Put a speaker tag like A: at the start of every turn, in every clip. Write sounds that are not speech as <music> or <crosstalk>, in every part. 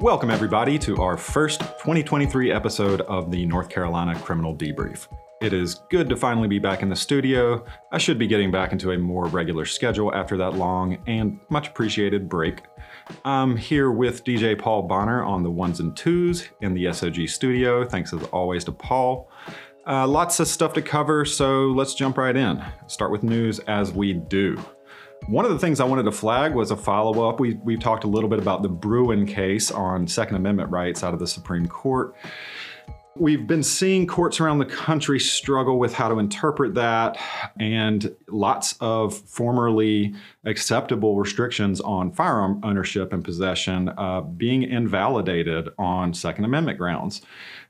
A: Welcome, everybody, to our first 2023 episode of the North Carolina Criminal Debrief. It is good to finally be back in the studio. I should be getting back into a more regular schedule after that long and much appreciated break. I'm here with DJ Paul Bonner on the ones and twos in the SOG studio. Thanks as always to Paul. Uh, lots of stuff to cover, so let's jump right in. Start with news as we do. One of the things I wanted to flag was a follow up. We, we talked a little bit about the Bruen case on Second Amendment rights out of the Supreme Court. We've been seeing courts around the country struggle with how to interpret that, and lots of formerly acceptable restrictions on firearm ownership and possession uh, being invalidated on Second Amendment grounds.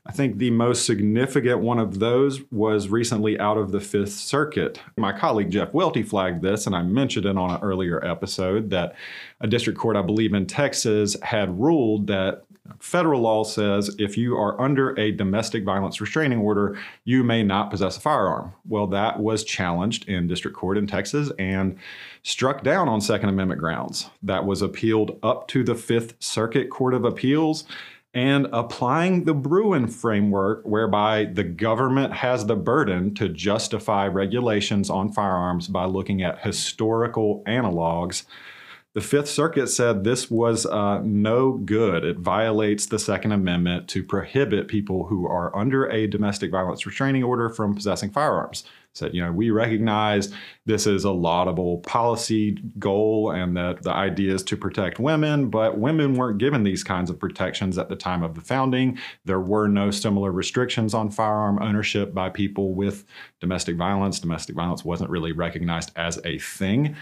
A: I think the most significant one of those was recently out of the Fifth Circuit. My colleague Jeff Welty flagged this, and I mentioned it on an earlier episode that a district court, I believe in Texas, had ruled that federal law says if you are under a domestic violence restraining order, you may not possess a firearm. Well, that was challenged in district court in Texas and struck down on Second Amendment grounds. That was appealed up to the Fifth Circuit Court of Appeals and applying the Bruen framework, whereby the government has the burden to justify regulations on firearms by looking at historical analogs. The Fifth Circuit said this was uh, no good. It violates the Second Amendment to prohibit people who are under a domestic violence restraining order from possessing firearms said, you know, we recognize this is a laudable policy goal and that the idea is to protect women, but women weren't given these kinds of protections at the time of the founding. There were no similar restrictions on firearm ownership by people with domestic violence. Domestic violence wasn't really recognized as a thing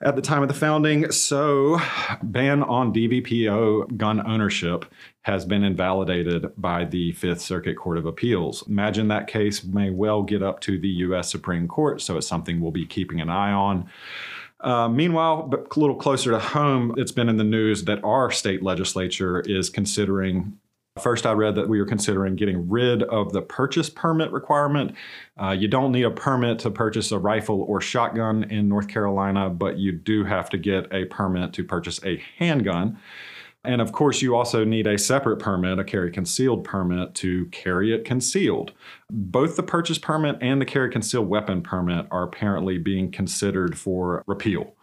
A: at the time of the founding. So, ban on DVPO gun ownership has been invalidated by the Fifth Circuit Court of Appeals. Imagine that case may well get up to the U.S. Supreme Court, so it's something we'll be keeping an eye on. Uh, meanwhile, but a little closer to home, it's been in the news that our state legislature is considering First, I read that we were considering getting rid of the purchase permit requirement. Uh, you don't need a permit to purchase a rifle or shotgun in North Carolina, but you do have to get a permit to purchase a handgun. And of course, you also need a separate permit, a carry concealed permit, to carry it concealed. Both the purchase permit and the carry concealed weapon permit are apparently being considered for repeal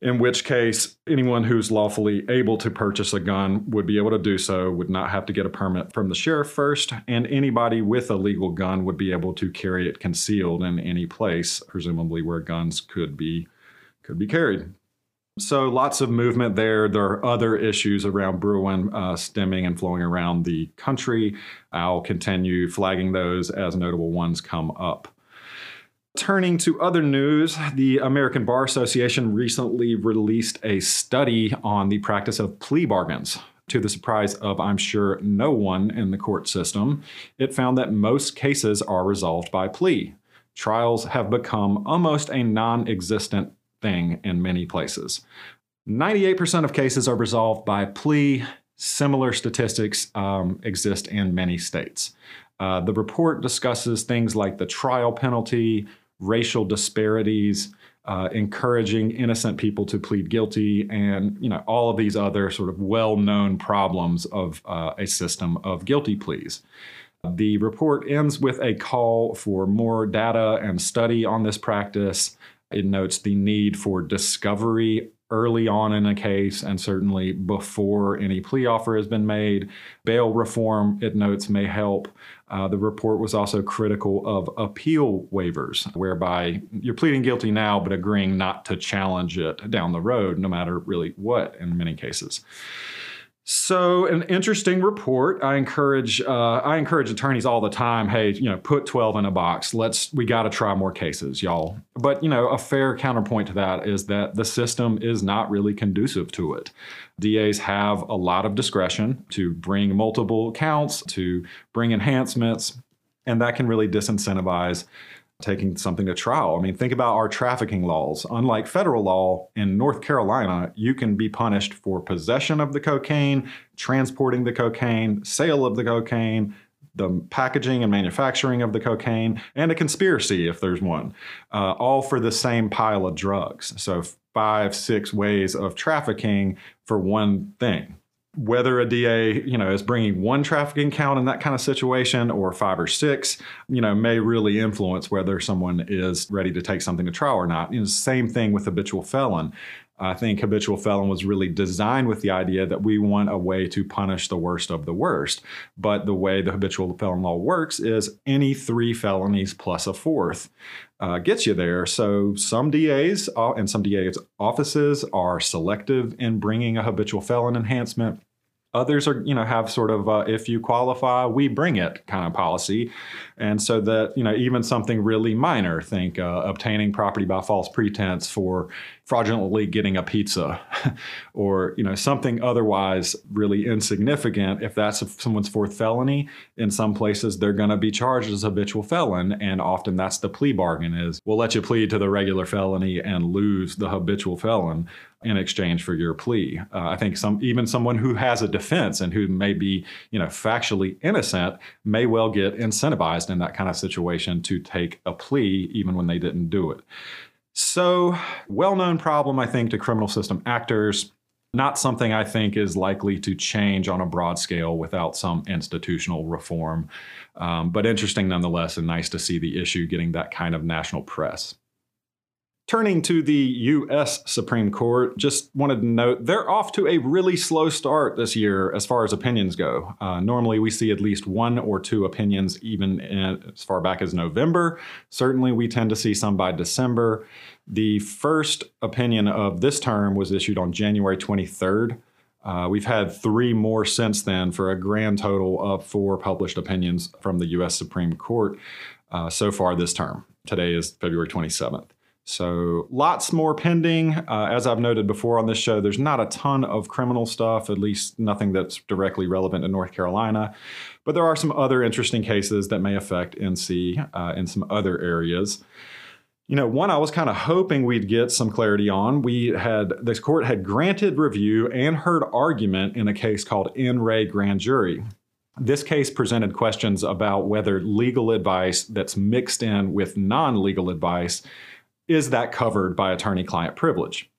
A: in which case anyone who's lawfully able to purchase a gun would be able to do so, would not have to get a permit from the sheriff first, and anybody with a legal gun would be able to carry it concealed in any place, presumably where guns could be could be carried. So lots of movement there. There are other issues around Bruen uh, stemming and flowing around the country. I'll continue flagging those as notable ones come up. Turning to other news, the American Bar Association recently released a study on the practice of plea bargains. To the surprise of, I'm sure, no one in the court system, it found that most cases are resolved by plea. Trials have become almost a non existent thing in many places. 98% of cases are resolved by plea. Similar statistics um, exist in many states. Uh, the report discusses things like the trial penalty, racial disparities, uh, encouraging innocent people to plead guilty, and you know all of these other sort of well-known problems of uh, a system of guilty pleas. The report ends with a call for more data and study on this practice. It notes the need for discovery early on in a case and certainly before any plea offer has been made. Bail reform, it notes, may help. Uh, the report was also critical of appeal waivers, whereby you're pleading guilty now but agreeing not to challenge it down the road, no matter really what in many cases. So, an interesting report. I encourage uh, I encourage attorneys all the time. Hey, you know, put twelve in a box. Let's we got to try more cases, y'all. But you know, a fair counterpoint to that is that the system is not really conducive to it. DAs have a lot of discretion to bring multiple counts, to bring enhancements, and that can really disincentivize taking something to trial. I mean, think about our trafficking laws. Unlike federal law in North Carolina, you can be punished for possession of the cocaine, transporting the cocaine, sale of the cocaine, the packaging and manufacturing of the cocaine, and a conspiracy if there's one, uh, all for the same pile of drugs. So, five, six ways of trafficking for one thing. Whether a DA, you know, is bringing one trafficking count in that kind of situation or five or six, you know, may really influence whether someone is ready to take something to trial or not. You know, same thing with habitual felon. I think habitual felon was really designed with the idea that we want a way to punish the worst of the worst. But the way the habitual felon law works is any three felonies plus a fourth uh, gets you there. So some DAs uh, and some DAs offices are selective in bringing a habitual felon enhancement. Others are, you know, have sort of uh, if you qualify, we bring it kind of policy, and so that you know even something really minor, think uh, obtaining property by false pretense for fraudulently getting a pizza, <laughs> or you know something otherwise really insignificant. If that's someone's fourth felony, in some places they're going to be charged as habitual felon, and often that's the plea bargain is we'll let you plead to the regular felony and lose the habitual felon in exchange for your plea. Uh, I think some even someone who has a defense and who may be you know factually innocent may well get incentivized in that kind of situation to take a plea even when they didn't do it. So, well-known problem I think to criminal system actors. Not something I think is likely to change on a broad scale without some institutional reform, um, but interesting nonetheless, and nice to see the issue getting that kind of national press. Turning to the U.S. Supreme Court, just wanted to note they're off to a really slow start this year as far as opinions go. Uh, normally, we see at least one or two opinions even in, as far back as November. Certainly, we tend to see some by December. The first opinion of this term was issued on January 23rd. Uh, we've had three more since then for a grand total of four published opinions from the U.S. Supreme Court uh, so far this term. Today is February 27th. So lots more pending. Uh, as I've noted before on this show, there's not a ton of criminal stuff, at least nothing that's directly relevant to North Carolina. But there are some other interesting cases that may affect NC uh, in some other areas. You know, one I was kind of hoping we'd get some clarity on. We had this court had granted review and heard argument in a case called In Re Grand Jury. This case presented questions about whether legal advice that's mixed in with non legal advice is that covered by attorney client privilege?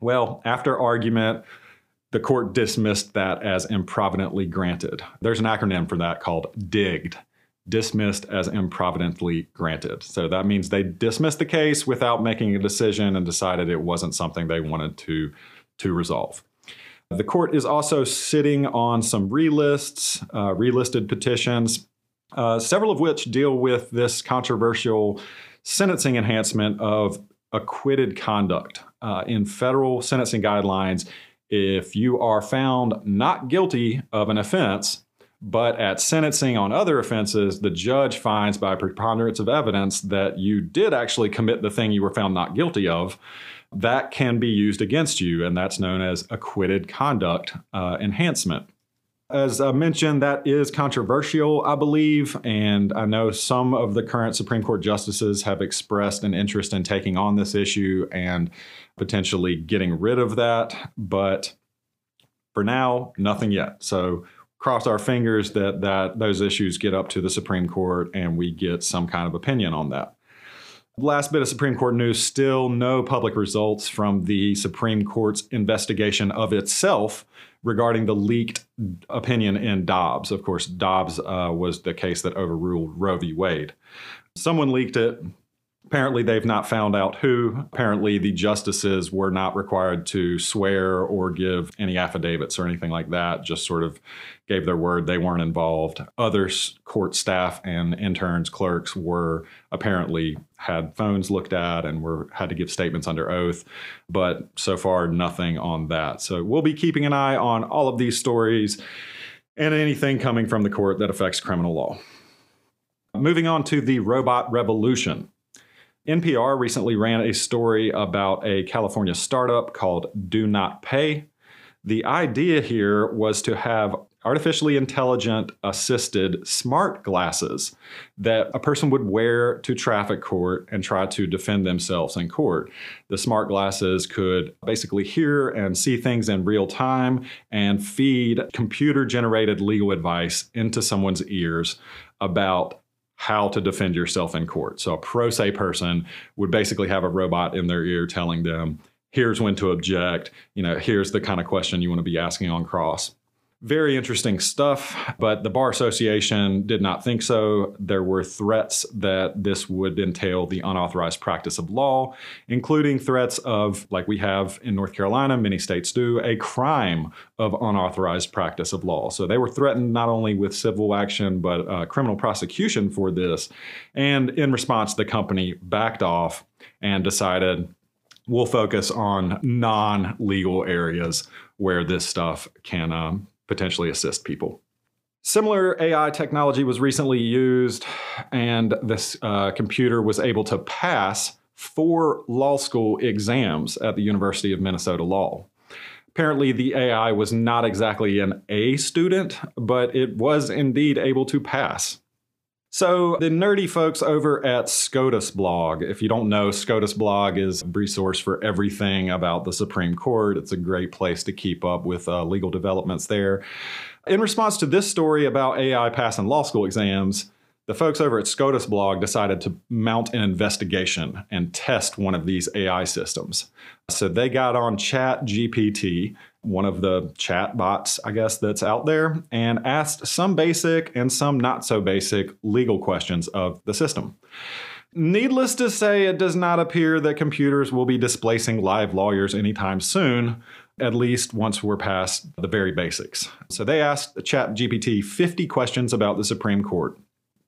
A: Well, after argument, the court dismissed that as improvidently granted. There's an acronym for that called DIGGed, dismissed as improvidently granted. So that means they dismissed the case without making a decision and decided it wasn't something they wanted to, to resolve. The court is also sitting on some relists, uh, relisted petitions, uh, several of which deal with this controversial sentencing enhancement of acquitted conduct. Uh, in federal sentencing guidelines, if you are found not guilty of an offense, but at sentencing on other offenses, the judge finds by preponderance of evidence that you did actually commit the thing you were found not guilty of, that can be used against you, and that's known as acquitted conduct uh, enhancement. As I mentioned, that is controversial, I believe, and I know some of the current Supreme Court justices have expressed an interest in taking on this issue and potentially getting rid of that. But for now, nothing yet. So cross our fingers that that those issues get up to the Supreme Court and we get some kind of opinion on that. Last bit of Supreme Court news still no public results from the Supreme Court's investigation of itself regarding the leaked opinion in Dobbs. Of course, Dobbs uh, was the case that overruled Roe v. Wade. Someone leaked it. Apparently, they've not found out who. Apparently, the justices were not required to swear or give any affidavits or anything like that, just sort of gave their word they weren't involved. Other court staff and interns, clerks were apparently had phones looked at and were had to give statements under oath, but so far nothing on that. So we'll be keeping an eye on all of these stories and anything coming from the court that affects criminal law. Moving on to the robot revolution. NPR recently ran a story about a California startup called Do Not Pay. The idea here was to have artificially intelligent assisted smart glasses that a person would wear to traffic court and try to defend themselves in court. The smart glasses could basically hear and see things in real time and feed computer generated legal advice into someone's ears about how to defend yourself in court. So a pro se person would basically have a robot in their ear telling them, here's when to object, you know, here's the kind of question you want to be asking on cross. Very interesting stuff, but the Bar Association did not think so. There were threats that this would entail the unauthorized practice of law, including threats of, like we have in North Carolina, many states do, a crime of unauthorized practice of law. So they were threatened not only with civil action, but uh, criminal prosecution for this. And in response, the company backed off and decided we'll focus on non legal areas where this stuff can um, potentially assist people. Similar AI technology was recently used, and this uh, computer was able to pass four law school exams at the University of Minnesota Law. Apparently, the AI was not exactly an A student, but it was indeed able to pass. So, the nerdy folks over at SCOTUS blog, if you don't know, SCOTUS blog is a resource for everything about the Supreme Court. It's a great place to keep up with uh, legal developments there. In response to this story about AI passing law school exams, the folks over at SCOTUS blog decided to mount an investigation and test one of these AI systems. So they got on ChatGPT one of the chat bots, I guess, that's out there, and asked some basic and some not so basic legal questions of the system. Needless to say, it does not appear that computers will be displacing live lawyers anytime soon, at least once we're past the very basics. So they asked ChatGPT 50 questions about the Supreme Court.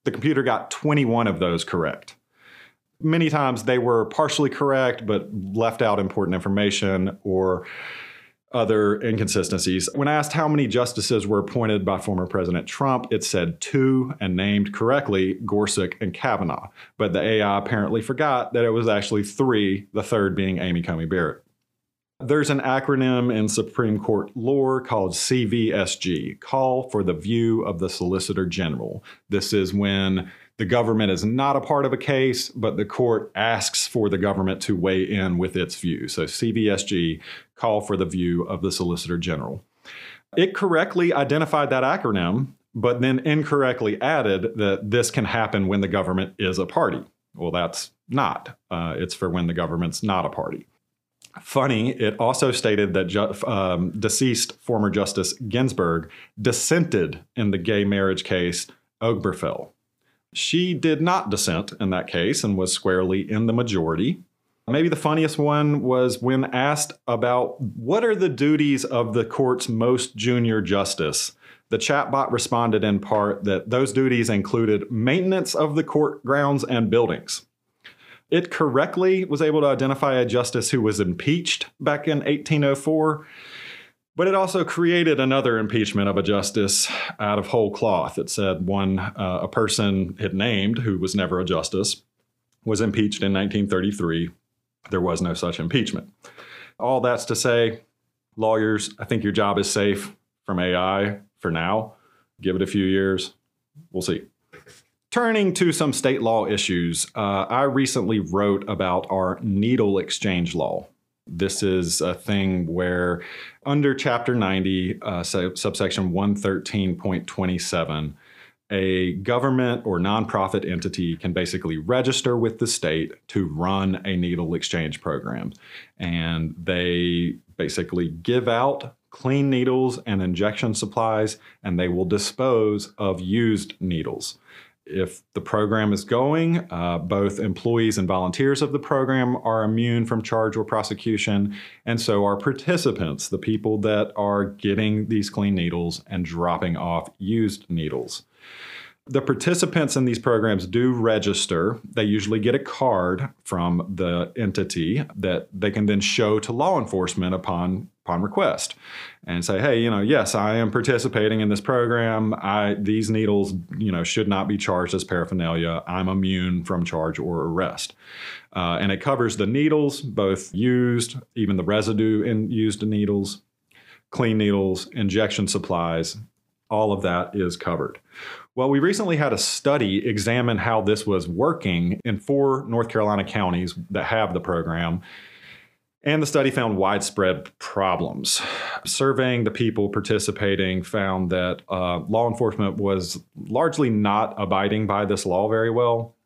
A: The computer got 21 of those correct. Many times they were partially correct, but left out important information or other inconsistencies. When asked how many justices were appointed by former President Trump, it said two and named correctly Gorsuch and Kavanaugh. But the AI apparently forgot that it was actually three, the third being Amy Coney Barrett. There's an acronym in Supreme Court lore called CVSG, Call for the View of the Solicitor General. This is when the government is not a part of a case, but the court asks for the government to weigh in with its view. So CVSG, call for the view of the Solicitor General. It correctly identified that acronym, but then incorrectly added that this can happen when the government is a party. Well, that's not. Uh, it's for when the government's not a party. Funny, it also stated that ju- um, deceased former Justice Ginsburg dissented in the gay marriage case Obergefell. She did not dissent in that case and was squarely in the majority. Maybe the funniest one was when asked about what are the duties of the court's most junior justice. The chatbot responded in part that those duties included maintenance of the court grounds and buildings. It correctly was able to identify a justice who was impeached back in 1804 but it also created another impeachment of a justice out of whole cloth. It said one, uh, a person it named, who was never a justice, was impeached in 1933. There was no such impeachment. All that's to say, lawyers, I think your job is safe from AI for now. Give it a few years, we'll see. Turning to some state law issues, uh, I recently wrote about our needle exchange law. This is a thing where, under Chapter 90, uh, subsection 113.27, a government or nonprofit entity can basically register with the state to run a needle exchange program. And they basically give out clean needles and injection supplies, and they will dispose of used needles if the program is going, uh, both employees and volunteers of the program are immune from charge or prosecution, and so are participants, the people that are getting these clean needles and dropping off used needles. The participants in these programs do register. They usually get a card from the entity that they can then show to law enforcement upon upon request and say, hey, you know, yes, I am participating in this program. I these needles, you know, should not be charged as paraphernalia. I'm immune from charge or arrest. Uh, and it covers the needles, both used, even the residue in used needles, clean needles, injection supplies. All of that is covered. Well, we recently had a study examine how this was working in four North Carolina counties that have the program and the study found widespread problems. Surveying the people participating found that uh, law enforcement was largely not abiding by this law very well.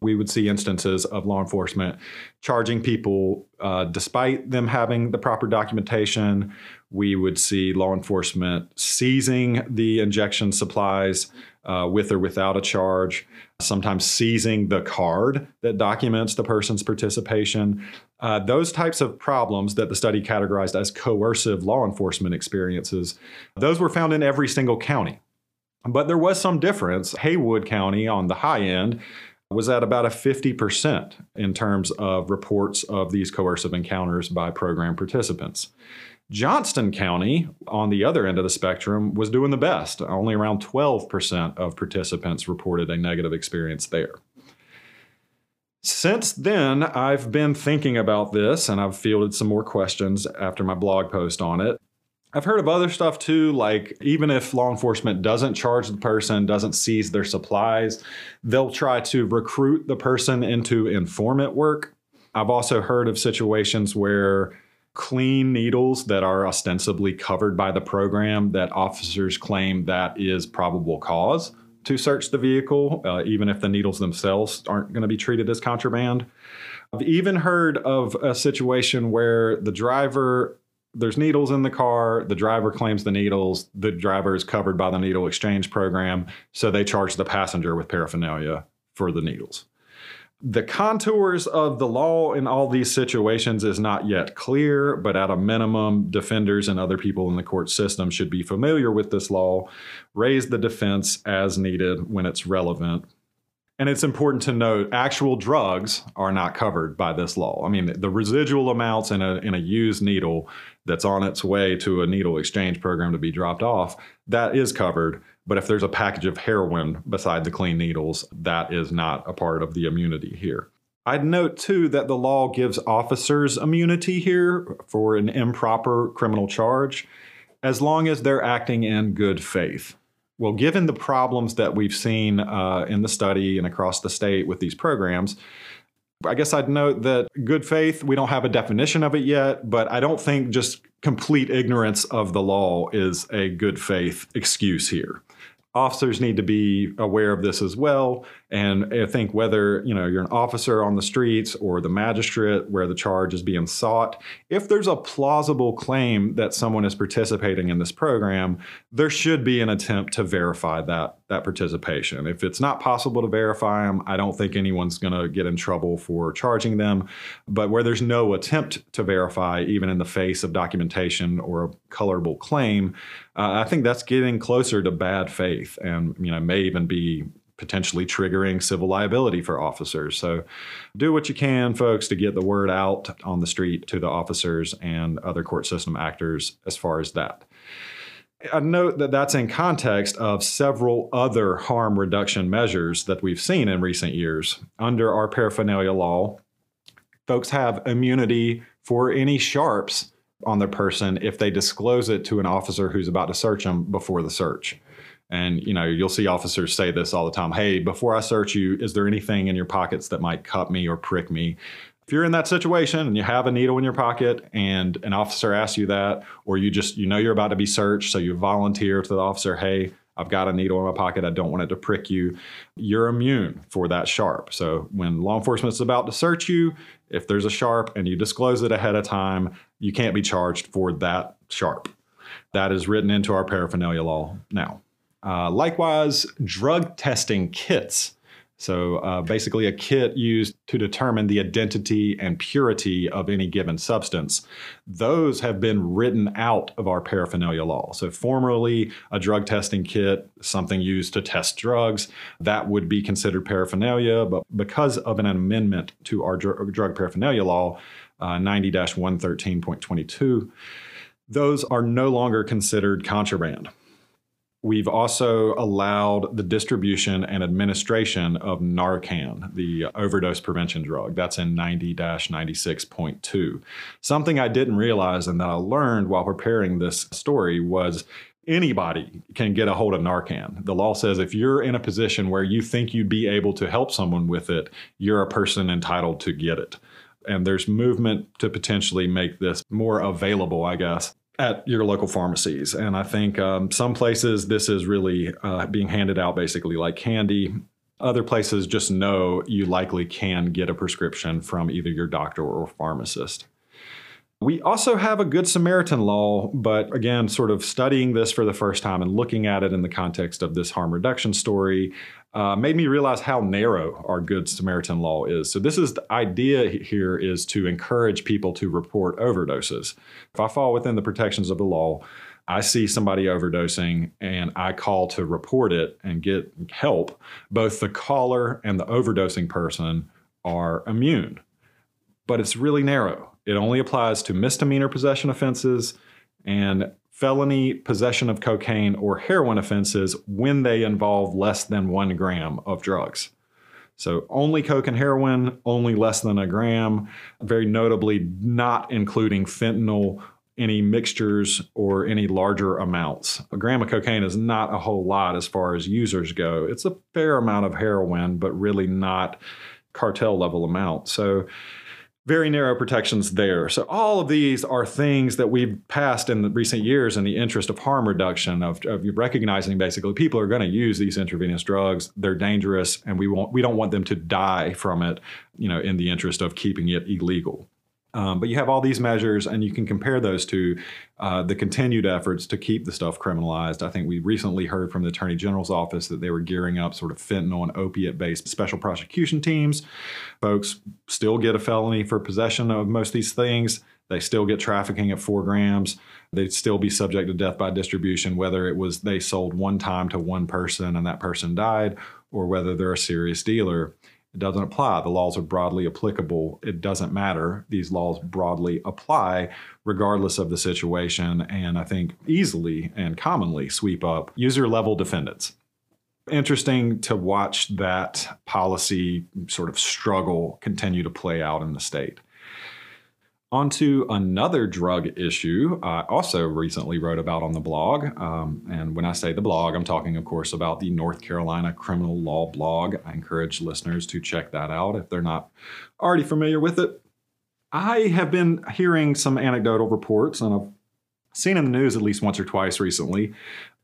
A: We would see instances of law enforcement charging people uh, despite them having the proper documentation we would see law enforcement seizing the injection supplies uh, with or without a charge, sometimes seizing the card that documents the person's participation. Uh, those types of problems that the study categorized as coercive law enforcement experiences, those were found in every single county. But there was some difference. Haywood County on the high end was at about a 50% in terms of reports of these coercive encounters by program participants. Johnston County, on the other end of the spectrum, was doing the best. Only around 12% of participants reported a negative experience there. Since then, I've been thinking about this and I've fielded some more questions after my blog post on it. I've heard of other stuff too, like even if law enforcement doesn't charge the person, doesn't seize their supplies, they'll try to recruit the person into informant work. I've also heard of situations where clean needles that are ostensibly covered by the program that officers claim that is probable cause to search the vehicle, uh, even if the needles themselves aren't going to be treated as contraband. I've even heard of a situation where the driver, there's needles in the car, the driver claims the needles, the driver is covered by the needle exchange program, so they charge the passenger with paraphernalia for the needles. The contours of the law in all these situations is not yet clear, but at a minimum, defenders and other people in the court system should be familiar with this law, raise the defense as needed when it's relevant. And it's important to note actual drugs are not covered by this law. I mean, the residual amounts in a, in a used needle that's on its way to a needle exchange program to be dropped off, that is covered but if there's a package of heroin beside the clean needles, that is not a part of the immunity here. I'd note too that the law gives officers immunity here for an improper criminal charge as long as they're acting in good faith. Well, given the problems that we've seen uh, in the study and across the state with these programs, I guess I'd note that good faith, we don't have a definition of it yet, but I don't think just complete ignorance of the law is a good faith excuse here officers need to be aware of this as well. And I think whether you know you're an officer on the streets or the magistrate where the charge is being sought, if there's a plausible claim that someone is participating in this program, there should be an attempt to verify that that participation. If it's not possible to verify them, I don't think anyone's going to get in trouble for charging them. But where there's no attempt to verify, even in the face of documentation or a colorable claim, uh, I think that's getting closer to bad faith, and you know may even be potentially triggering civil liability for officers. So do what you can, folks, to get the word out on the street to the officers and other court system actors as far as that. I note that that's in context of several other harm reduction measures that we've seen in recent years. Under our paraphernalia law, folks have immunity for any sharps on their person if they disclose it to an officer who's about to search them before the search. And you know, you'll see officers say this all the time. Hey, before I search you, is there anything in your pockets that might cut me or prick me? If you're in that situation and you have a needle in your pocket and an officer asks you that, or you just you know you're about to be searched, so you volunteer to the officer, hey, I've got a needle in my pocket. I don't want it to prick you. You're immune for that sharp. So when law enforcement is about to search you, if there's a sharp and you disclose it ahead of time, you can't be charged for that sharp. That is written into our paraphernalia law now. Uh, likewise, drug testing kits so uh, basically, a kit used to determine the identity and purity of any given substance. Those have been written out of our paraphernalia law. So formerly, a drug testing kit, something used to test drugs, that would be considered paraphernalia. But because of an amendment to our dr- drug paraphernalia law, uh, 90 113.22, those are no longer considered contraband. We've also allowed the distribution and administration of Narcan, the overdose prevention drug. That's in 90 96.2. Something I didn't realize and that I learned while preparing this story was anybody can get a hold of Narcan. The law says if you're in a position where you think you'd be able to help someone with it, you're a person entitled to get it. And there's movement to potentially make this more available, I guess, at your local pharmacies. And I think um, some places this is really uh, being handed out basically like candy. Other places just know you likely can get a prescription from either your doctor or pharmacist. We also have a Good Samaritan law, but again, sort of studying this for the first time and looking at it in the context of this harm reduction story uh, made me realize how narrow our Good Samaritan law is. So, this is the idea here is to encourage people to report overdoses. If I fall within the protections of the law, I see somebody overdosing and I call to report it and get help, both the caller and the overdosing person are immune. But it's really narrow. It only applies to misdemeanor possession offenses and felony possession of cocaine or heroin offenses when they involve less than one gram of drugs. So only coke and heroin, only less than a gram, very notably not including fentanyl, any mixtures, or any larger amounts. A gram of cocaine is not a whole lot as far as users go. It's a fair amount of heroin, but really not cartel level amount. So very narrow protections there. So all of these are things that we've passed in the recent years in the interest of harm reduction, of, of recognizing basically people are going to use these intravenous drugs. They're dangerous, and we want we don't want them to die from it. You know, in the interest of keeping it illegal. Um, but you have all these measures, and you can compare those to uh, the continued efforts to keep the stuff criminalized. I think we recently heard from the Attorney General's office that they were gearing up sort of fentanyl and opiate based special prosecution teams. Folks still get a felony for possession of most of these things. They still get trafficking at four grams. They'd still be subject to death by distribution, whether it was they sold one time to one person and that person died, or whether they're a serious dealer. It doesn't apply. The laws are broadly applicable. It doesn't matter. These laws broadly apply regardless of the situation, and I think easily and commonly sweep up user level defendants. Interesting to watch that policy sort of struggle continue to play out in the state. On to another drug issue I also recently wrote about on the blog. Um, and when I say the blog, I'm talking, of course, about the North Carolina Criminal Law blog. I encourage listeners to check that out if they're not already familiar with it. I have been hearing some anecdotal reports, and I've seen in the news at least once or twice recently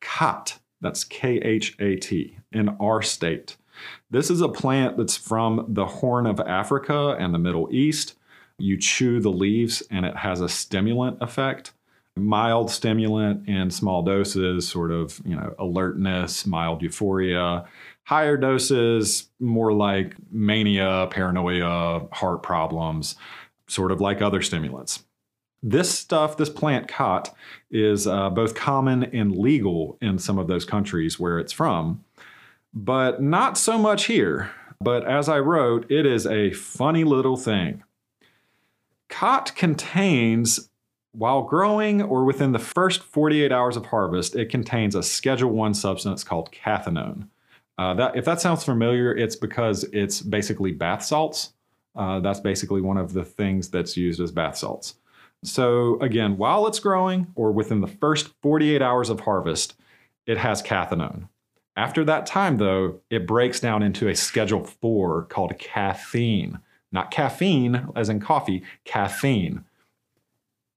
A: khat, that's K H A T, in our state. This is a plant that's from the Horn of Africa and the Middle East you chew the leaves and it has a stimulant effect. Mild stimulant in small doses sort of you know alertness mild euphoria. Higher doses more like mania paranoia heart problems sort of like other stimulants. This stuff this plant khat is uh, both common and legal in some of those countries where it's from but not so much here. But as i wrote it is a funny little thing Khat contains, while growing or within the first 48 hours of harvest, it contains a Schedule 1 substance called cathinone. Uh, that, if that sounds familiar, it's because it's basically bath salts. Uh, that's basically one of the things that's used as bath salts. So, again, while it's growing or within the first 48 hours of harvest, it has cathinone. After that time, though, it breaks down into a Schedule 4 called cathine not caffeine as in coffee, caffeine.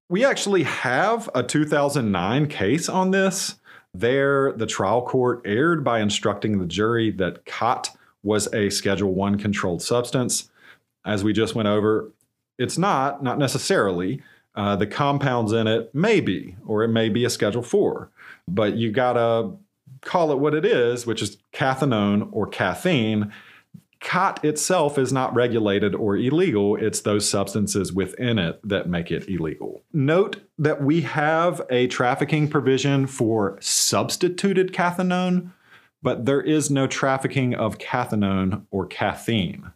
A: We actually have a 2009 case on this. There, the trial court erred by instructing the jury that khat was a Schedule 1 controlled substance. As we just went over, it's not, not necessarily. Uh, the compounds in it may be, or it may be a Schedule 4. But you gotta call it what it is, which is cathinone or cathine, Khat itself is not regulated or illegal. It's those substances within it that make it illegal. Note that we have a trafficking provision for substituted cathinone, but there is no trafficking of cathinone or cathine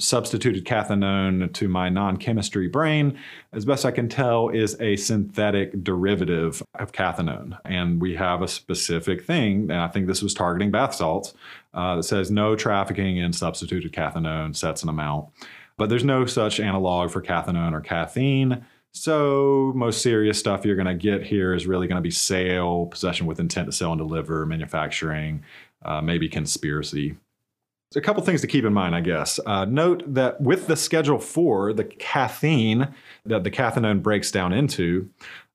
A: substituted cathinone to my non chemistry brain, as best I can tell, is a synthetic derivative of cathinone. And we have a specific thing, and I think this was targeting bath salts, uh, that says no trafficking in substituted cathinone sets an amount. But there's no such analog for cathinone or cathine. So, most serious stuff you're going to get here is really going to be sale, possession with intent to sell and deliver, manufacturing, uh, maybe conspiracy. So a couple things to keep in mind, I guess. Uh, note that with the Schedule 4, the cathine that the cathinone breaks down into,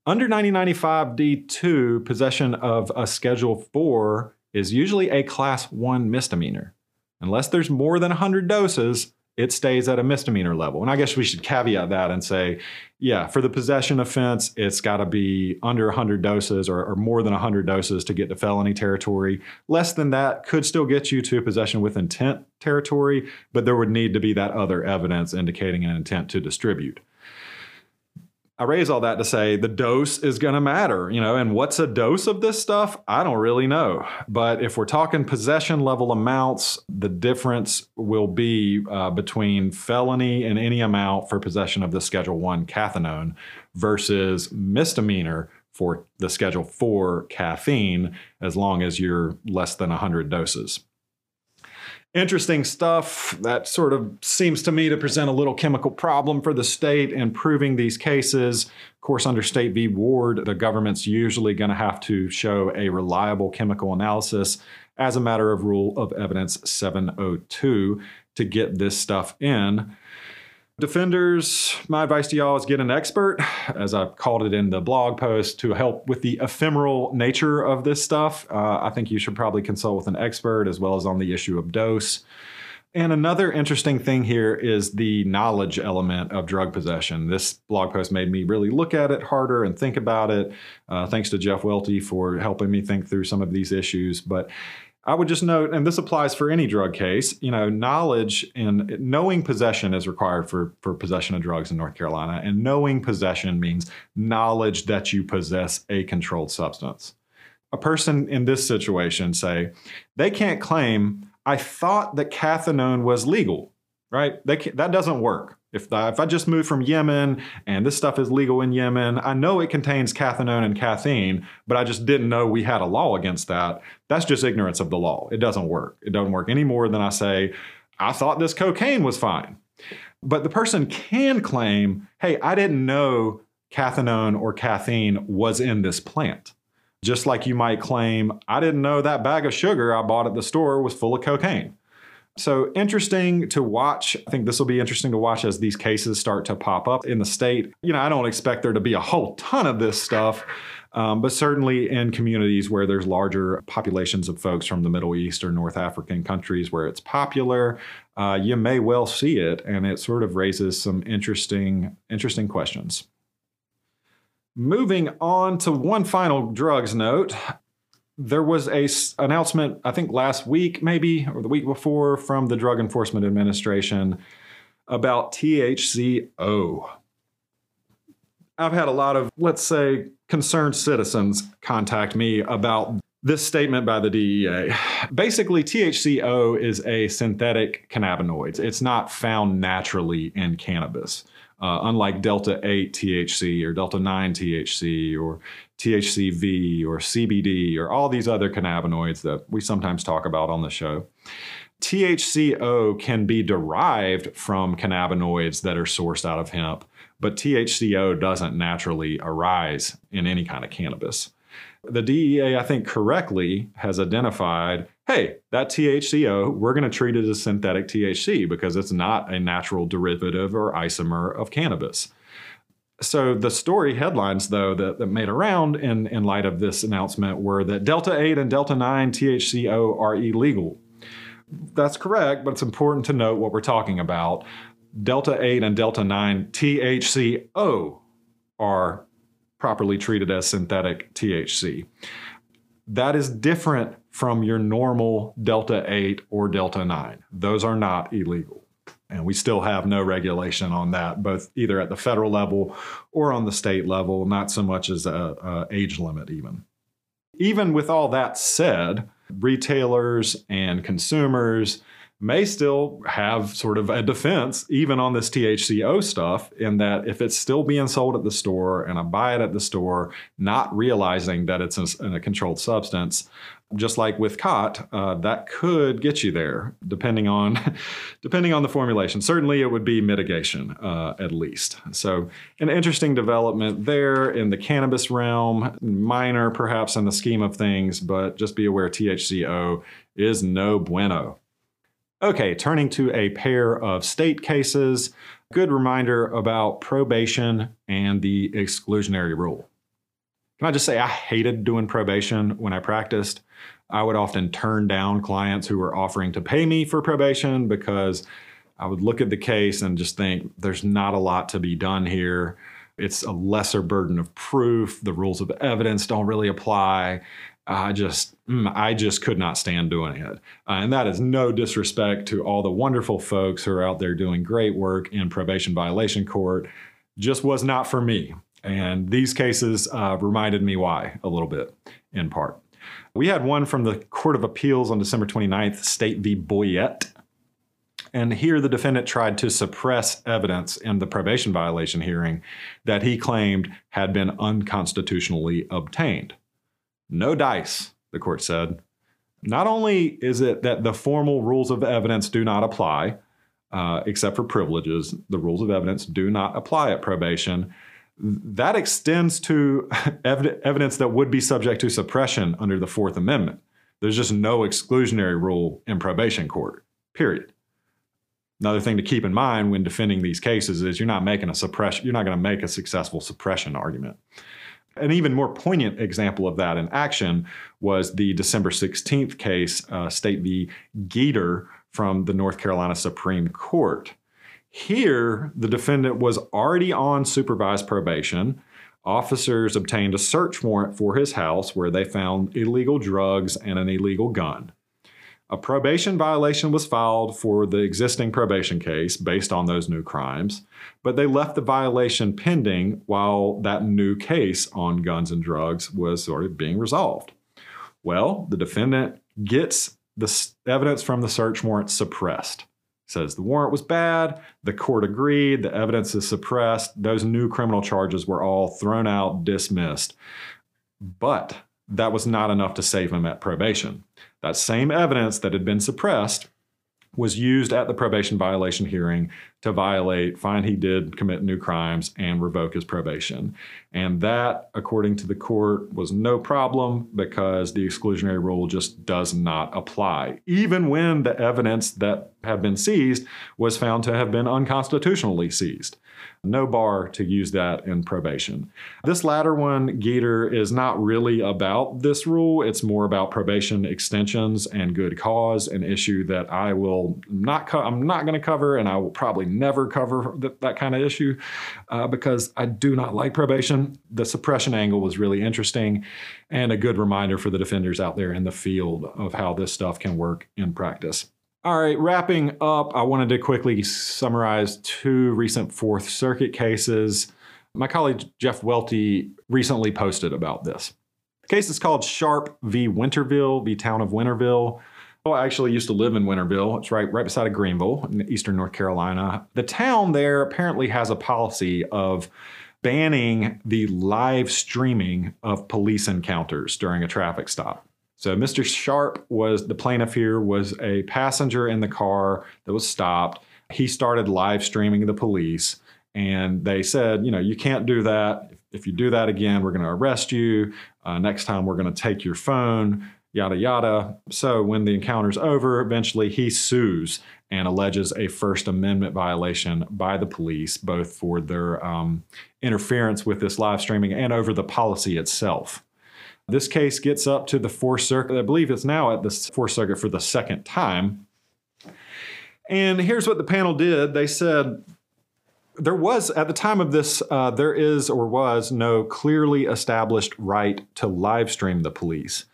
A: under 9095 D2, possession of a Schedule 4 is usually a Class 1 misdemeanor. Unless there's more than 100 doses, it stays at a misdemeanor level. And I guess we should caveat that and say, yeah, for the possession offense, it's got to be under 100 doses or, or, more than 100 doses to get to felony territory. Less than that could still get you to possession with intent territory, but there would need to be that other evidence indicating an intent to distribute. I raise all that to say the dose is going to matter, you know, and what's a dose of this stuff? I don't really know. But if we're talking possession level amounts, the difference will be uh, between felony and any amount for possession of the Schedule 1 cathinone versus misdemeanor for the Schedule 4 cathine, as long as you're less than 100 doses interesting stuff that sort of seems to me to present a little chemical problem for the state in proving these cases. Of course, under State v. Ward, the government's usually going to have to show a reliable chemical analysis as a matter of Rule of Evidence 702 to get this stuff in. Defenders, my advice to y'all is get an expert, as I called it in the blog post, to help with the ephemeral nature of this stuff. Uh, I think you should probably consult with an expert as well as on the issue of dose. And another interesting thing here is the knowledge element of drug possession. This blog post made me really look at it harder and think about it. Uh, thanks to Jeff Welty for helping me think through some of these issues. But I would just note, and this applies for any drug case, you know, knowledge and knowing possession is required for, for possession of drugs in North Carolina. And knowing possession means knowledge that you possess a controlled substance. A person in this situation, say, they can't claim, I thought that cathinone was legal, right? They that doesn't work. If, the, if I just moved from Yemen and this stuff is legal in Yemen, I know it contains cathinone and cathine, but I just didn't know we had a law against that. That's just ignorance of the law. It doesn't work. It doesn't work any more than I say, I thought this cocaine was fine. But the person can claim, hey, I didn't know cathinone or cathine was in this plant. Just like you might claim, I didn't know that bag of sugar I bought at the store was full of cocaine. So interesting to watch. I think this will be interesting to watch as these cases start to pop up in the state. You know, I don't expect there to be a whole ton of this stuff. Um, but certainly in communities where there's larger populations of folks from the Middle East or North African countries where it's popular, uh, you may well see it, and it sort of raises some interesting, interesting questions. Moving on to one final drugs note, there was a s- announcement i think last week maybe or the week before from the drug enforcement administration about thco i've had a lot of let's say concerned citizens contact me about this statement by the DEA. Basically, THCO is a synthetic cannabinoid. It's not found naturally in cannabis, uh, unlike Delta 8 THC or Delta 9 THC or THCV or CBD or all these other cannabinoids that we sometimes talk about on the show. THCO can be derived from cannabinoids that are sourced out of hemp, but THCO doesn't naturally arise in any kind of cannabis. The DEA, I think, correctly has identified hey, that THCO, we're going to treat it as synthetic THC because it's not a natural derivative or isomer of cannabis. So the story headlines, though, that, that made around in, in light of this announcement were that Delta 8 and Delta 9 THCO are illegal. That's correct, but it's important to note what we're talking about. Delta 8 and Delta 9 THCO are properly treated as synthetic THC. That is different from your normal Delta 8 or Delta 9. Those are not illegal. And we still have no regulation on that, both either at the federal level or on the state level, not so much as a, a age limit, even. Even with all that said, retailers and consumers may still have sort of a defense, even on this THCO stuff, in that if it's still being sold at the store and I buy it at the store, not realizing that it's a, a controlled substance, just like with khat, uh, that could get you there, depending on <laughs> depending on the formulation. Certainly, it would be mitigation uh, at least. So, an interesting development there in the cannabis realm, minor perhaps in the scheme of things, but just be aware THCO is no bueno. Okay, turning to a pair of state cases. Good reminder about probation and the exclusionary rule. Can I just say I hated doing probation when I practiced? I would often turn down clients who were offering to pay me for probation because I would look at the case and just think there's not a lot to be done here. It's a lesser burden of proof. The rules of evidence don't really apply. I just, mm, I just could not stand doing it. Uh, and that is no disrespect to all the wonderful folks who are out there doing great work in probation violation court. Just was not for me. And these cases uh, reminded me why a little bit, in part. We had one from the Court of Appeals on December 29th, State v. Boyette. And here the defendant tried to suppress evidence in the probation violation hearing that he claimed had been unconstitutionally obtained. No dice, the court said. Not only is it that the formal rules of evidence do not apply, uh, except for privileges, the rules of evidence do not apply at probation. That extends to <laughs> ev- evidence that would be subject to suppression under the Fourth Amendment. There's just no exclusionary rule in probation court, period. Another thing to keep in mind when defending these cases is you're not making a suppression, you're not going to make a successful suppression argument. An even more poignant example of that in action was the December 16th case, uh, State v. Geter from the North Carolina Supreme Court. Here, the defendant was already on supervised probation. Officers obtained a search warrant for his house where they found illegal drugs and an illegal gun. A probation violation was filed for the existing probation case based on those new crimes, but they left the violation pending while that new case on guns and drugs was sort of being resolved. Well, the defendant gets the evidence from the search warrant suppressed. Says the warrant was bad, the court agreed, the evidence is suppressed, those new criminal charges were all thrown out, dismissed. But that was not enough to save him at probation. That same evidence that had been suppressed was used at the probation violation hearing to violate, find he did commit new crimes, and revoke his probation. And that, according to the court, was no problem because the exclusionary rule just does not apply, even when the evidence that had been seized was found to have been unconstitutionally seized no bar to use that in probation. This latter one, Geter, is not really about this rule. It's more about probation extensions and good cause, an issue that I will not co- I'm not going to cover, and I will probably never cover th- that kind of issue uh, because I do not like probation. The suppression angle was really interesting and a good reminder for the defenders out there in the field of how this stuff can work in practice. All right, wrapping up, I wanted to quickly summarize two recent Fourth Circuit cases. My colleague Jeff Welty recently posted about this. The case is called Sharpe v. Winterville, v. Town of Winterville. Oh, I actually used to live in Winterville. It's right, right beside of Greenville in eastern North Carolina. The town there apparently has a policy of banning the live streaming of police encounters during a traffic stop. So Mr. Sharpe was the plaintiff here was a passenger in the car that was stopped. He started live streaming the police and they said, you know, you can't do that. If you do that again, we're going to arrest you. Uh, next time, we're going to take your phone, yada, yada. So when the encounter's over, eventually he sues and alleges a First Amendment violation by the police, both for their um, interference with this live streaming and over the policy itself. This case gets up to the Fourth Circuit. I believe it's now at the Fourth Circuit for the second time. And here's what the panel did they said, there was, at the time of this, uh, there is or was no clearly established right to live stream the police.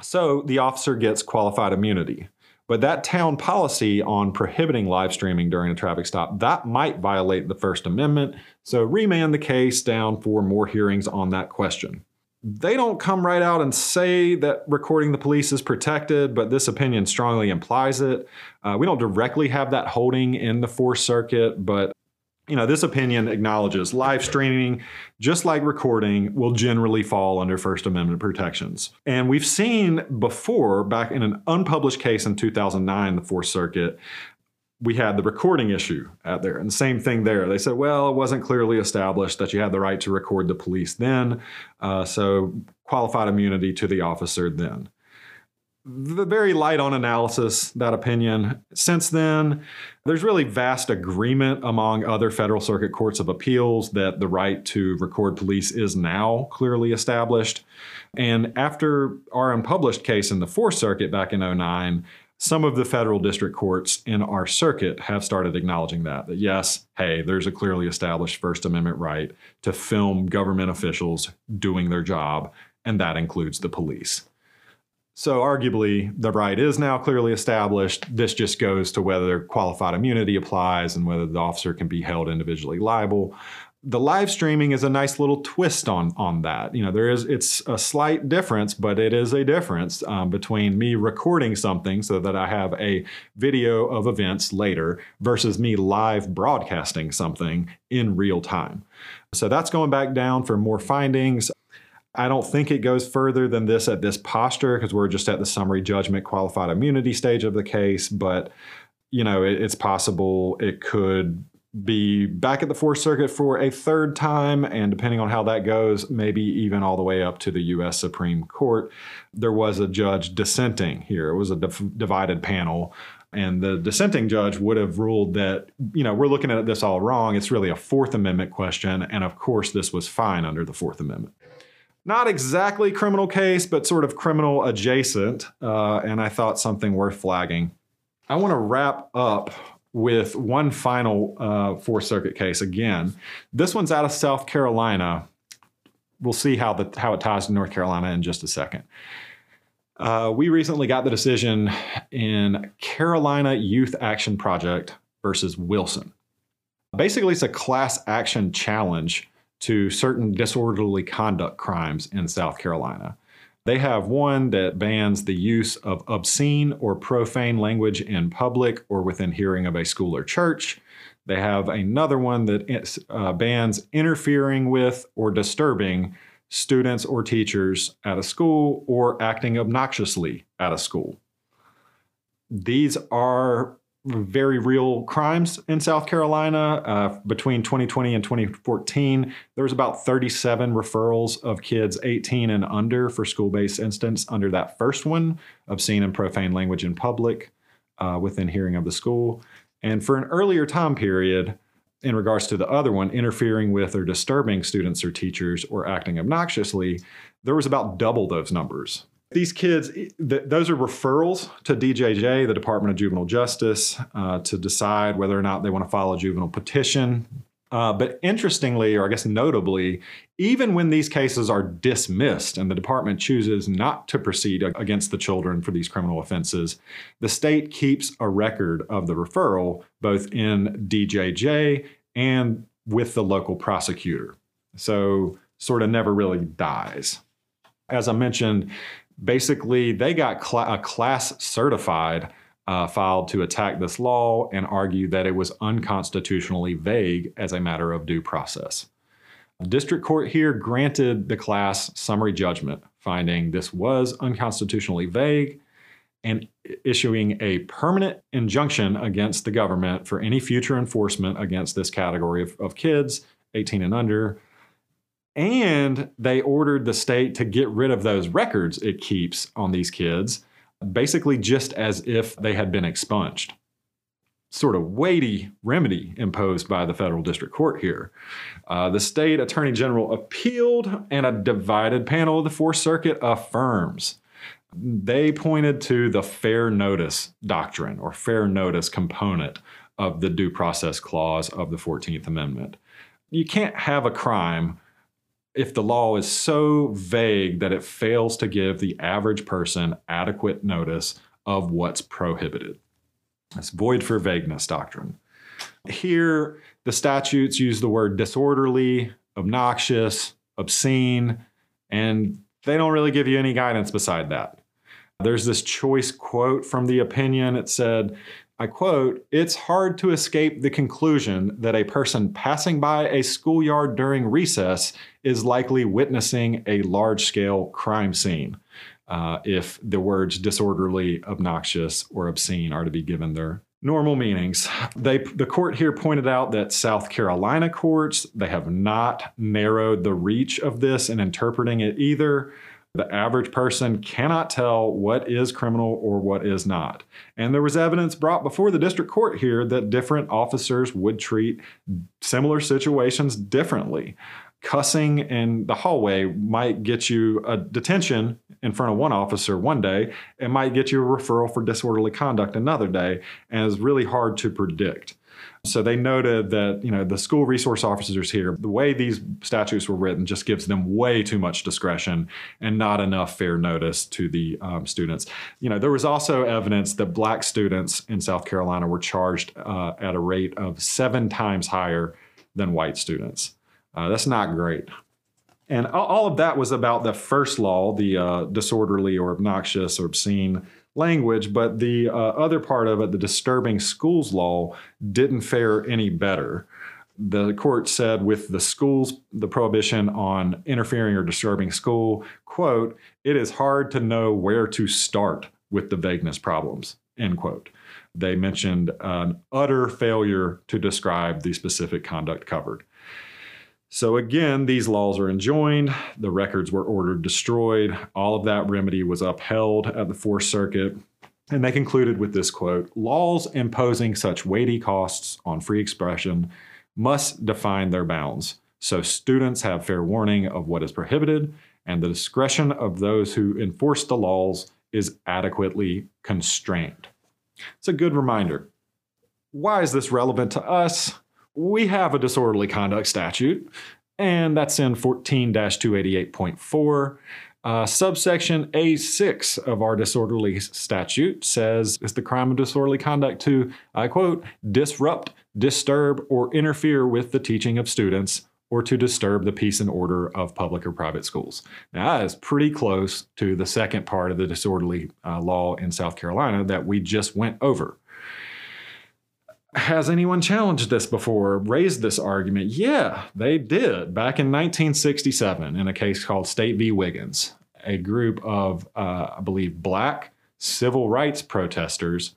A: So the officer gets qualified immunity. But that town policy on prohibiting live streaming during a traffic stop, that might violate the First Amendment. So remand the case down for more hearings on that question they don't come right out and say that recording the police is protected, but this opinion strongly implies it. Uh, we don't directly have that holding in the Fourth Circuit, but you know, this opinion acknowledges live streaming, just like recording, will generally fall under First Amendment protections. And we've seen before, back in an unpublished case in 2009, the Fourth Circuit, we had the recording issue out there. And the same thing there. They said, well, it wasn't clearly established that you had the right to record the police then. Uh, so qualified immunity to the officer then. The very light on analysis, that opinion. Since then, there's really vast agreement among other federal circuit courts of appeals that the right to record police is now clearly established. And after our unpublished case in the Fourth Circuit back in 09, some of the federal district courts in our circuit have started acknowledging that that yes hey there's a clearly established first amendment right to film government officials doing their job and that includes the police. So arguably the right is now clearly established. This just goes to whether qualified immunity applies and whether the officer can be held individually liable the live streaming is a nice little twist on on that. You know, there is it's a slight difference, but it is a difference um, between me recording something so that I have a video of events later versus me live broadcasting something in real time. So that's going back down for more findings. I don't think it goes further than this at this posture because we're just at the summary judgment qualified immunity stage of the case, but you know, it, it's possible it could be back at the Fourth Circuit for a third time, and depending on how that goes, maybe even all the way up to the U.S. Supreme Court. There was a judge dissenting here. It was a divided panel. And the dissenting judge would have ruled that, you know, we're looking at this all wrong. It's really a Fourth Amendment question. And of course, this was fine under the Fourth Amendment. Not exactly criminal case, but sort of criminal adjacent. Uh, and I thought something worth flagging. I want to wrap up with one final uh, Fourth Circuit case again. This one's out of South Carolina. We'll see how the how it ties to North Carolina in just a second. Uh, we recently got the decision in Carolina Youth Action Project versus Wilson. Basically, it's a class action challenge to certain disorderly conduct crimes in South Carolina. They have one that bans the use of obscene or profane language in public or within hearing of a school or church. They have another one that uh, bans interfering with or disturbing students or teachers at a school or acting obnoxiously at a school. These are very real crimes in South Carolina. Uh, between 2020 and 2014, there was about 37 referrals of kids 18 and under for school-based instance under that first one, obscene and profane language in public uh, within hearing of the school. And for an earlier time period, in regards to the other one, interfering with or disturbing students or teachers or acting obnoxiously, there was about double those numbers these kids, th- those are referrals to DJJ, the Department of Juvenile Justice, uh, to decide whether or not they want to file a juvenile petition. Uh, but interestingly, or I guess notably, even when these cases are dismissed and the department chooses not to proceed against the children for these criminal offenses, the state keeps a record of the referral both in DJJ and with the local prosecutor. So, sort of never really dies. As I mentioned, basically they got cl- a class certified uh, filed to attack this law and argue that it was unconstitutionally vague as a matter of due process. The district court here granted the class summary judgment, finding this was unconstitutionally vague and issuing a permanent injunction against the government for any future enforcement against this category of, of kids 18 and under and they ordered the state to get rid of those records it keeps on these kids, basically just as if they had been expunged. Sort of weighty remedy imposed by the federal district court here. Uh, the state attorney general appealed, and a divided panel of the Fourth Circuit affirms. They pointed to the fair notice doctrine or fair notice component of the due process clause of the 14th Amendment. You can't have a crime if the law is so vague that it fails to give the average person adequate notice of what's prohibited. It's void for vagueness doctrine. Here, the statutes use the word disorderly, obnoxious, obscene, and they don't really give you any guidance beside that. There's this choice quote from the opinion. It said, I quote, it's hard to escape the conclusion that a person passing by a schoolyard during recess is likely witnessing a large scale crime scene uh, if the words disorderly, obnoxious, or obscene are to be given their normal meanings. They, the court here pointed out that South Carolina courts, they have not narrowed the reach of this in interpreting it either. The average person cannot tell what is criminal or what is not. And there was evidence brought before the district court here that different officers would treat similar situations differently. cussing in the hallway might get you a detention in front of one officer one day, it might get you a referral for disorderly conduct another day, and is really hard to predict. So they noted that you know the school resource officers here, the way these statutes were written, just gives them way too much discretion and not enough fair notice to the um, students. You know there was also evidence that black students in South Carolina were charged uh, at a rate of seven times higher than white students. Uh, that's not great. And all of that was about the first law, the uh, disorderly or obnoxious or obscene language, but the uh, other part of it, the disturbing schools law, didn't fare any better. The court said with the schools, the prohibition on interfering or disturbing school, quote, it is hard to know where to start with the vagueness problems, end quote. They mentioned an utter failure to describe the specific conduct covered. So again, these laws are enjoined. The records were ordered destroyed. All of that remedy was upheld at the Fourth Circuit. And they concluded with this quote Laws imposing such weighty costs on free expression must define their bounds, so students have fair warning of what is prohibited, and the discretion of those who enforce the laws is adequately constrained. It's a good reminder. Why is this relevant to us? We have a disorderly conduct statute, and that's in 14 288.4. Uh, subsection A6 of our disorderly statute says it's the crime of disorderly conduct to, I quote, disrupt, disturb, or interfere with the teaching of students or to disturb the peace and order of public or private schools. Now, that is pretty close to the second part of the disorderly uh, law in South Carolina that we just went over has anyone challenged this before, raised this argument? Yeah, they did back in 1967 in a case called State v. Wiggins. A group of, uh, I believe, black civil rights protesters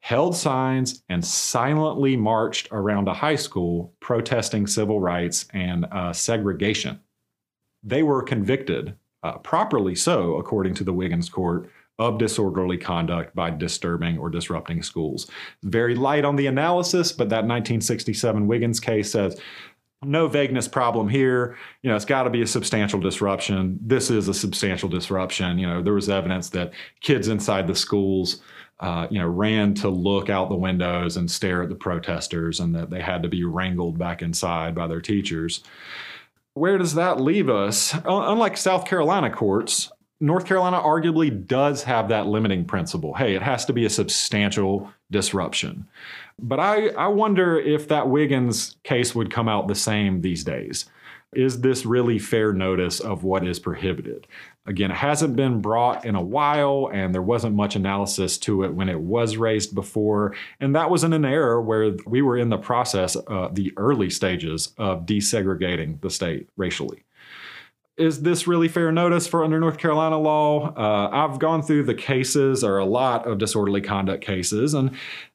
A: held signs and silently marched around a high school protesting civil rights and uh, segregation. They were convicted, uh, properly so, according to the Wiggins court, of disorderly conduct by disturbing or disrupting schools. Very light on the analysis, but that 1967 Wiggins case says no vagueness problem here. You know, it's got to be a substantial disruption. This is a substantial disruption. You know, there was evidence that kids inside the schools, uh, you know, ran to look out the windows and stare at the protesters, and that they had to be wrangled back inside by their teachers. Where does that leave us? Unlike South Carolina courts, North Carolina arguably does have that limiting principle. Hey, it has to be a substantial disruption. But I, I wonder if that Wiggins case would come out the same these days. Is this really fair notice of what is prohibited? Again, it hasn't been brought in a while, and there wasn't much analysis to it when it was raised before. And that was in an era where we were in the process, uh, the early stages of desegregating the state racially is this really fair notice for under North Carolina law? Uh, I've gone through the cases, or a lot of disorderly conduct cases, and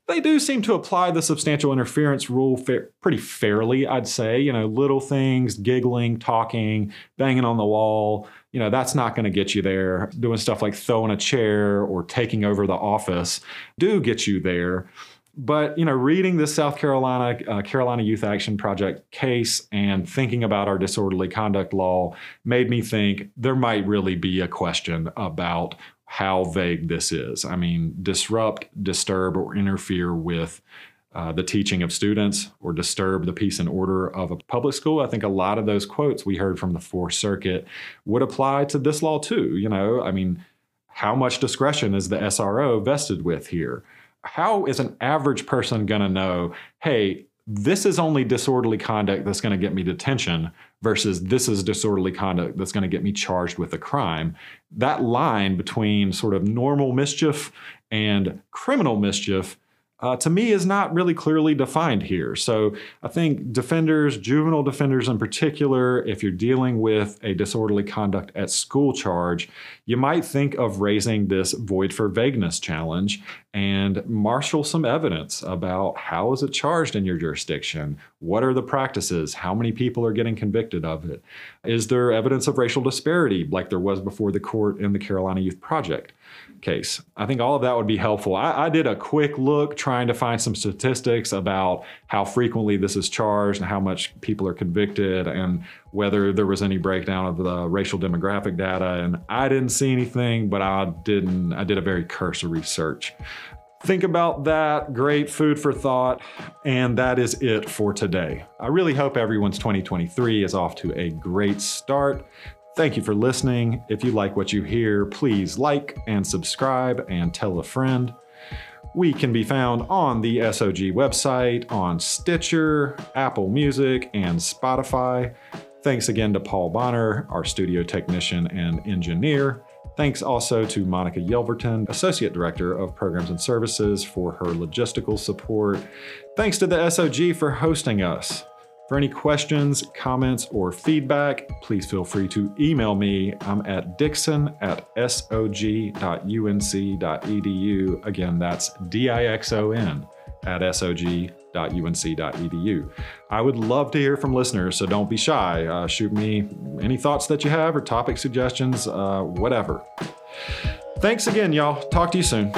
A: they do seem to apply the substantial interference rule fa- pretty fairly, I'd say. You know, little things, giggling, talking, banging on the wall, you know, that's not going to get you there. Doing stuff like throwing a chair or taking over the office do get you there but you know reading this south carolina uh, carolina youth action project case and thinking about our disorderly conduct law made me think there might really be a question about how vague this is i mean disrupt disturb or interfere with uh, the teaching of students or disturb the peace and order of a public school. I think a lot of those quotes we heard from the Fourth Circuit would apply to this law too. You know, I mean, how much discretion is the SRO vested with here? How is an average person going to know, hey, this is only disorderly conduct that's going to get me detention versus this is disorderly conduct that's going to get me charged with a crime. That line between sort of normal mischief and criminal mischief uh, to me is not really clearly defined here. So I think defenders, juvenile defenders in particular, if you're dealing with a disorderly conduct at school charge, you might think of raising this void for vagueness challenge and marshal some evidence about how is it charged in your jurisdiction? What are the practices? How many people are getting convicted of it? Is there evidence of racial disparity like there was before the court in the Carolina Youth Project? Case. I think all of that would be helpful. I, I, did a quick look trying to find some statistics about how frequently this is charged and how much people are convicted and whether there was any breakdown of the racial demographic data. And I didn't see anything, but I didn't, I did a very cursory search. Think about that. Great food for thought. And that is it for today. I really hope everyone's 2023 is off to a great start. Thank you for listening. If you like what you hear, please like and subscribe and tell a friend. We can be found on the SOG website, on Stitcher, Apple Music, and Spotify. Thanks again to Paul Bonner, our studio technician and engineer. Thanks also to Monica Yelverton, Associate Director of Programs and Services, for her logistical support. Thanks to the SOG for hosting us. For any questions, comments, or feedback, please feel free to email me. I'm at dixon at sog.unc.edu. Again, that's D I X O N at sog.unc.edu. I would love to hear from listeners, so don't be shy. Uh, shoot me any thoughts that you have or topic suggestions, uh, whatever. Thanks again, y'all. Talk to you soon.